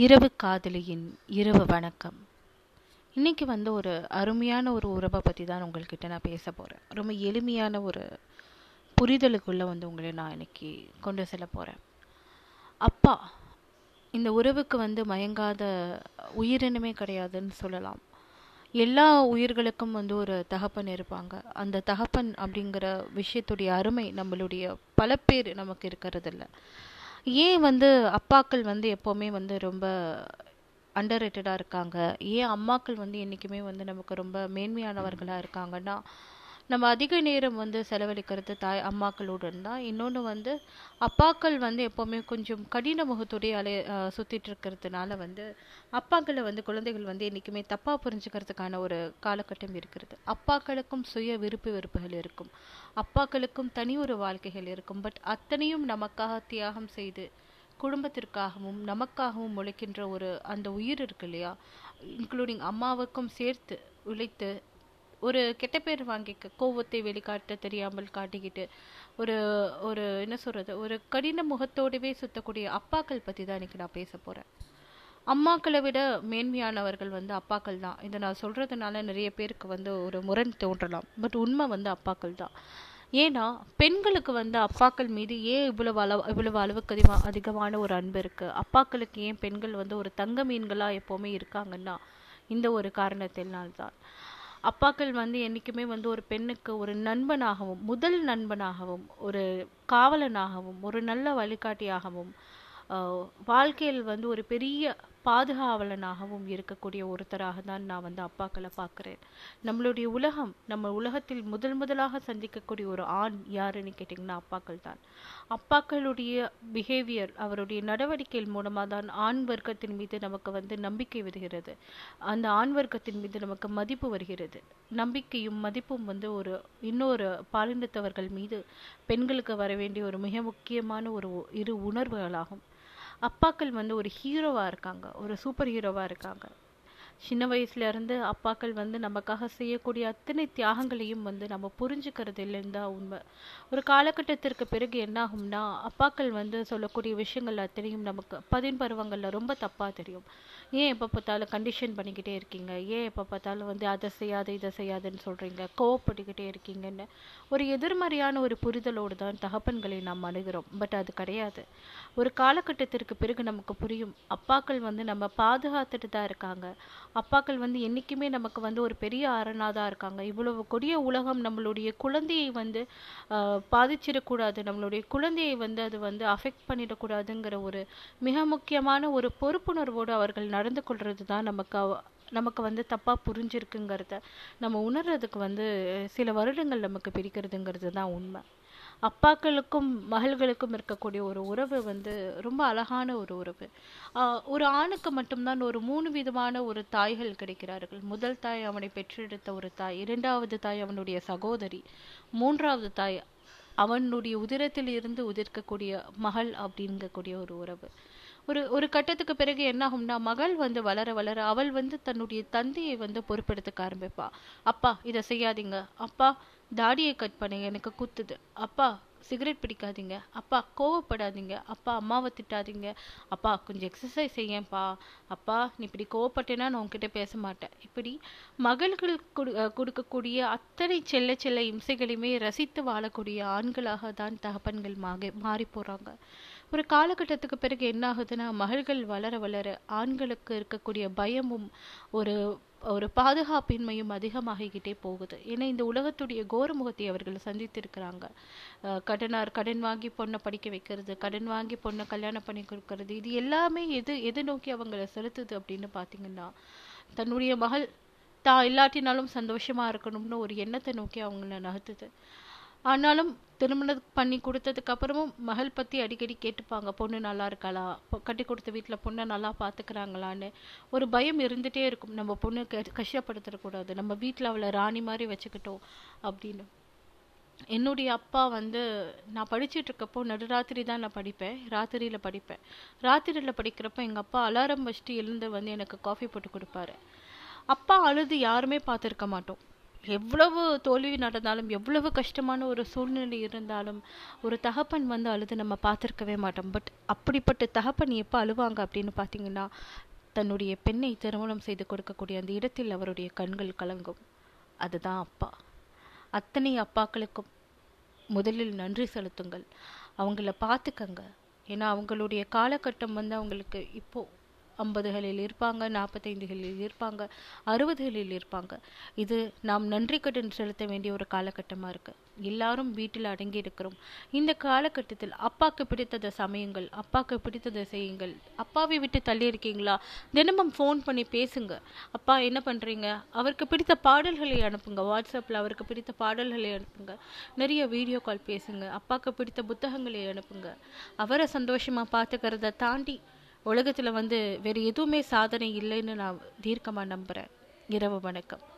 இரவு காதலியின் இரவு வணக்கம். இன்னைக்கு வந்து ஒரு அருமையான ஒரு உறவை பற்றி தான் உங்கள்கிட்ட நான் பேச போகிறேன் ரொம்ப எளிமையான ஒரு புரிதலுக்குள்ளே வந்து உங்களை நான் இன்னைக்கு கொண்டு செல்ல போகிறேன் அப்பா இந்த உறவுக்கு வந்து மயங்காத உயிரினமே கிடையாதுன்னு சொல்லலாம். எல்லா உயிர்களுக்கும் வந்து ஒரு தகப்பன் இருப்பாங்க. அந்த தகப்பன் அப்படிங்கிற விஷயத்துடைய அருமை நம்மளுடைய பல பேர் நமக்கு இருக்கிறதில்ல. ஏன் வந்து அப்பாக்கள் வந்து எப்போவுமே வந்து ரொம்ப அண்டர் இருக்காங்க? ஏன் அம்மாக்கள் வந்து என்றைக்குமே வந்து நமக்கு ரொம்ப மேன்மையானவர்களாக இருக்காங்கன்னா நம்ம அதிக நேரம் வந்து செலவழிக்கிறது தாய் அம்மாக்களுடன் தான் இன்னொன்று வந்து அப்பாக்கள் வந்து எப்போவுமே கொஞ்சம் கடின முகத்துடைய அலை சுற்றிட்டு இருக்கிறதுனால வந்து அப்பாக்களை வந்து குழந்தைகள் வந்து என்றைக்குமே தப்பாக புரிஞ்சுக்கிறதுக்கான ஒரு காலகட்டம் இருக்கிறது. அப்பாக்களுக்கும் சுய விருப்பு வெறுப்புகள் இருக்கும். அப்பாக்களுக்கும் தனி ஒரு வாழ்க்கைகள் இருக்கும். பட் அத்தனையும் நமக்காக தியாகம் செய்து குடும்பத்திற்காகவும் நமக்காகவும் உழைக்கின்ற ஒரு அந்த உயிர் இருக்கு இல்லையா? இன்க்ளூடிங் அம்மாவுக்கும் சேர்த்து உழைத்து ஒரு கெட்ட பேர் வாங்கிக்க கோவத்தை வெளிக்காட்ட தெரியாமல் காட்டிக்கிட்டு ஒரு ஒரு என்ன சொல்கிறது ஒரு கடின முகத்தோடவே சுத்தக்கூடிய அப்பாக்கள் பற்றி தான் இன்னைக்கு நான் பேச போகிறேன் அம்மாக்களை விட மேன்மையானவர்கள் வந்து அப்பாக்கள் தான். இதை நான் சொல்கிறதுனால நிறைய பேருக்கு வந்து ஒரு முரண் தோன்றலாம். பட் உண்மை வந்து அப்பாக்கள் தான். ஏன்னா பெண்களுக்கு வந்து அப்பாக்கள் மீது ஏன் இவ்வளவு அளவு இவ்வளவு அளவுக்கு அதிகமாக அதிகமான ஒரு அன்பு இருக்குது அப்பாக்களுக்கு ஏன் பெண்கள் வந்து ஒரு தங்க மீன்களாக எப்போவுமே இருக்காங்கன்னா இந்த ஒரு காரணத்தினால்தான் அப்பாக்கள் வந்து என்றைக்குமே வந்து ஒரு பெண்ணுக்கு ஒரு நண்பனாகவும் முதல் நண்பனாகவும் ஒரு காவலனாகவும் ஒரு நல்ல வழிகாட்டியாகவும் வாழ்க்கையில் வந்து ஒரு பெரிய பாதுகாவலனாகவும் இருக்கக்கூடிய ஒருத்தராக தான் நான் வந்து அப்பாக்களை பார்க்குறேன். நம்மளுடைய உலகம் நம்ம உலகத்தில் முதல் முதலாக சந்திக்கக்கூடிய ஒரு ஆண் யாருன்னு கேட்டிங்கன்னா அப்பாக்கள் தான். அப்பாக்களுடைய பிஹேவியர் அவருடைய நடவடிக்கைகள் மூலமாக தான் ஆண் வர்க்கத்தின் மீது நமக்கு வந்து நம்பிக்கை வருகிறது. அந்த ஆண் வர்க்கத்தின் மீது நமக்கு மதிப்பு வருகிறது. நம்பிக்கையும் மதிப்பும் வந்து ஒரு இன்னொரு பாலினத்தவர்கள் மீது பெண்களுக்கு வர வேண்டிய ஒரு மிக முக்கியமான ஒரு இரு உணர்வுகளாகும். அப்பாக்கள் வந்து ஒரு ஹீரோவாக இருக்காங்க. ஒரு சூப்பர் ஹீரோவாக இருக்காங்க. சின்ன வயசுல இருந்து அப்பாக்கள் வந்து நமக்காக செய்யக்கூடிய அத்தனை தியாகங்களையும் வந்து நம்ம புரிஞ்சுக்கிறது இல்லைன்னு உண்மை. ஒரு காலகட்டத்திற்கு பிறகு என்ன ஆகும்னா அப்பாக்கள் வந்து சொல்லக்கூடிய விஷயங்கள் அத்தனையும் நமக்கு பதின் பருவங்களில் ரொம்ப தப்பாக தெரியும். ஏன் எப்போ பார்த்தாலும் கண்டிஷன் பண்ணிக்கிட்டே இருக்கீங்க? ஏன் எப்போ பார்த்தாலும் வந்து அதை செய்யாத இதை செய்யாதுன்னு சொல்கிறீங்க கோவப்பட்டுக்கிட்டே இருக்கீங்கன்னு. ஒரு எதிர்மறையான ஒரு புரிதலோடு தான் தகப்பன்களை நாம் அணுகிறோம். பட் அது கிடையாது. ஒரு காலகட்டத்திற்கு பிறகு நமக்கு புரியும். அப்பாக்கள் வந்து நம்ம பாதுகாத்துட்டு தான் இருக்காங்க. அப்பாக்கள் வந்து என்றைக்குமே நமக்கு வந்து ஒரு பெரிய அரணாக தான் இருக்காங்க. இவ்வளவு கொடிய உலகம் நம்மளுடைய குழந்தையை வந்து பாதிச்சிடக்கூடாது. நம்மளுடைய குழந்தையை வந்து அது வந்து அஃபெக்ட் பண்ணிடக்கூடாதுங்கிற ஒரு மிக முக்கியமான ஒரு பொறுப்புணர்வோடு அவர்கள் நடந்து கொள்வது தான் நமக்கு நமக்கு வந்து தப்பாக புரிஞ்சிருக்குங்கிறத நம்ம உணர்றதுக்கு வந்து சில வருடங்கள் நமக்கு பிரிக்கிறதுங்கிறது தான் உண்மை. அப்பாக்களுக்கும் மகள்களுக்கும் இருக்கக்கூடிய ஒரு உறவு வந்து ரொம்ப அழகான ஒரு உறவு. ஒரு ஆணுக்கு மட்டும்தான் ஒரு மூணு விதமான ஒரு தாய்கள் கிடைக்கிறார்கள். முதல் தாய் அவனை பெற்றெடுத்த ஒரு தாய் இரண்டாவது தாய் அவனுடைய சகோதரி மூன்றாவது தாய் அவனுடைய உதிரத்தில் இருந்து உதிர்க்கக்கூடிய மகள் அப்படிங்கக்கூடிய ஒரு உறவு. ஒரு ஒரு கட்டத்துக்கு பிறகு என்ன ஆகும்னா மகள் வந்து வளர வளர அவள் வந்து தன்னுடைய தந்தையை வந்து பொறுப்பெடுத்துக்க ஆரம்பிப்பா. அப்பா இதை செய்யாதீங்க. அப்பா தாடியை கட் பண்ணுங்க எனக்கு குத்துது. அப்பா சிகரெட் பிடிக்காதீங்க. அப்பா கோவப்படாதீங்க. அப்பா அம்மாவை திட்டாதீங்க. அப்பா கொஞ்சம் எக்ஸசைஸ் செய்யப்பா அப்பா நீ இப்படி கோவப்பட்டேன்னா நான் உங்ககிட்ட பேச மாட்டேன். இப்படி மகள்கள் கொடுக்கக்கூடிய அத்தனை செல்ல செல்ல இம்சைகளையுமே ரசித்து வாழக்கூடிய ஆண்களாக தான் தகப்பன்கள் மாறி மாறி போறாங்க. ஒரு காலகட்டத்துக்கு பிறகு என்ன ஆகுதுன்னா மகள்கள் வளர வளர ஆண்களுக்கு இருக்கக்கூடிய பயமும் ஒரு ஒரு பாதுகாப்பின்மையும் அதிகமாகிக்கிட்டே போகுது. ஏன்னா இந்த உலகத்துடைய கோரமுகத்தை அவர்கள் சந்தித்திருக்கிறாங்க. கடனார் கடன் வாங்கி பொண்ணை படிக்க வைக்கிறது கடன் வாங்கி பொண்ணை கல்யாணம் பண்ணி கொடுக்கறது இது எல்லாமே எது எது நோக்கி அவங்கள செலுத்துது அப்படின்னு பார்த்தீங்கன்னா தன்னுடைய மகள் தான் இல்லாட்டினாலும் சந்தோஷமா இருக்கணும்னு ஒரு எண்ணத்தை நோக்கி அவங்கள நகர்த்துது. ஆனாலும் திருமணம் பண்ணி கொடுத்ததுக்கு அப்புறமும் மகள் பத்தி அடிக்கடி கேட்டுப்பாங்க பொண்ணு நல்லா இருக்காளா? கட்டி கொடுத்த வீட்டில் பொண்ணை நல்லா பாத்துக்கிறாங்களான்னு. ஒரு பயம் இருந்துட்டே இருக்கும். நம்ம பொண்ணு கஷ்டப்படுத்தக்கூடாது நம்ம வீட்டில் அவளை ராணி மாதிரி வச்சுக்கிட்டோம் அப்படின்னு. என்னுடைய அப்பா வந்து நான் படிச்சுட்டு இருக்கப்போ நடுராத்திரி தான் நான் படிப்பேன். ராத்திரியில படிப்பேன். ராத்திரியில படிக்கிறப்ப எங்க அப்பா அலாரம் வச்சுட்டு எழுந்து வந்து எனக்கு காஃபி போட்டு கொடுப்பாரு. அப்பா அழுது யாருமே பார்த்துருக்க மாட்டோம். எவ்வளவு தோல்வி நடந்தாலும் எவ்வளவு கஷ்டமான ஒரு சூழ்நிலை இருந்தாலும் ஒரு தகப்பன் வந்து அழுது நம்ம பார்த்துருக்கவே மாட்டோம். பட் அப்படிப்பட்ட தகப்பன் எப்போ அழுவாங்க அப்படின்னு பார்த்தீங்கன்னா தன்னுடைய பெண்ணை திருமணம் செய்து கொடுக்கக்கூடிய அந்த இடத்தில் அவருடைய கண்கள் கலங்கும். அதுதான் அப்பா. அத்தனை அப்பாக்களுக்கும் முதலில் நன்றி செலுத்துங்கள். அவங்கள பார்த்துக்கங்க. ஏன்னா அவங்களுடைய காலகட்டம் வந்து அவங்களுக்கு இப்போது ஐம்பதுகளில் இருப்பாங்க நாற்பத்தைந்துகளில் இருப்பாங்க அறுபதுகளில் இருப்பாங்க. இது நாம் நன்றி கடன் செலுத்த வேண்டிய ஒரு காலகட்டமாக இருக்குது எல்லாரும் வீட்டில் அடங்கி இருக்கிறோம். இந்த காலகட்டத்தில் அப்பாக்கு பிடித்ததை சமையுங்கள் அப்பாக்கு பிடித்ததை செய்யுங்கள். அப்பாவை விட்டு தள்ளி இருக்கீங்களா? தினமும் ஃபோன் பண்ணி பேசுங்க. அப்பா என்ன பண்ணுறீங்க அவருக்கு பிடித்த பாடல்களை அனுப்புங்க. வாட்ஸ்அப்பில் அவருக்கு பிடித்த பாடல்களை அனுப்புங்க. நிறைய வீடியோ கால் பேசுங்க. அப்பாவுக்கு பிடித்த புத்தகங்களை அனுப்புங்க. அவரை சந்தோஷமாக பார்த்துக்கிறத தாண்டி உலகத்தில் வந்து வேறு எதுவுமே சாதனை இல்லைன்னு நான் தீர்க்கமாக நம்புகிறேன் இரவு வணக்கம்.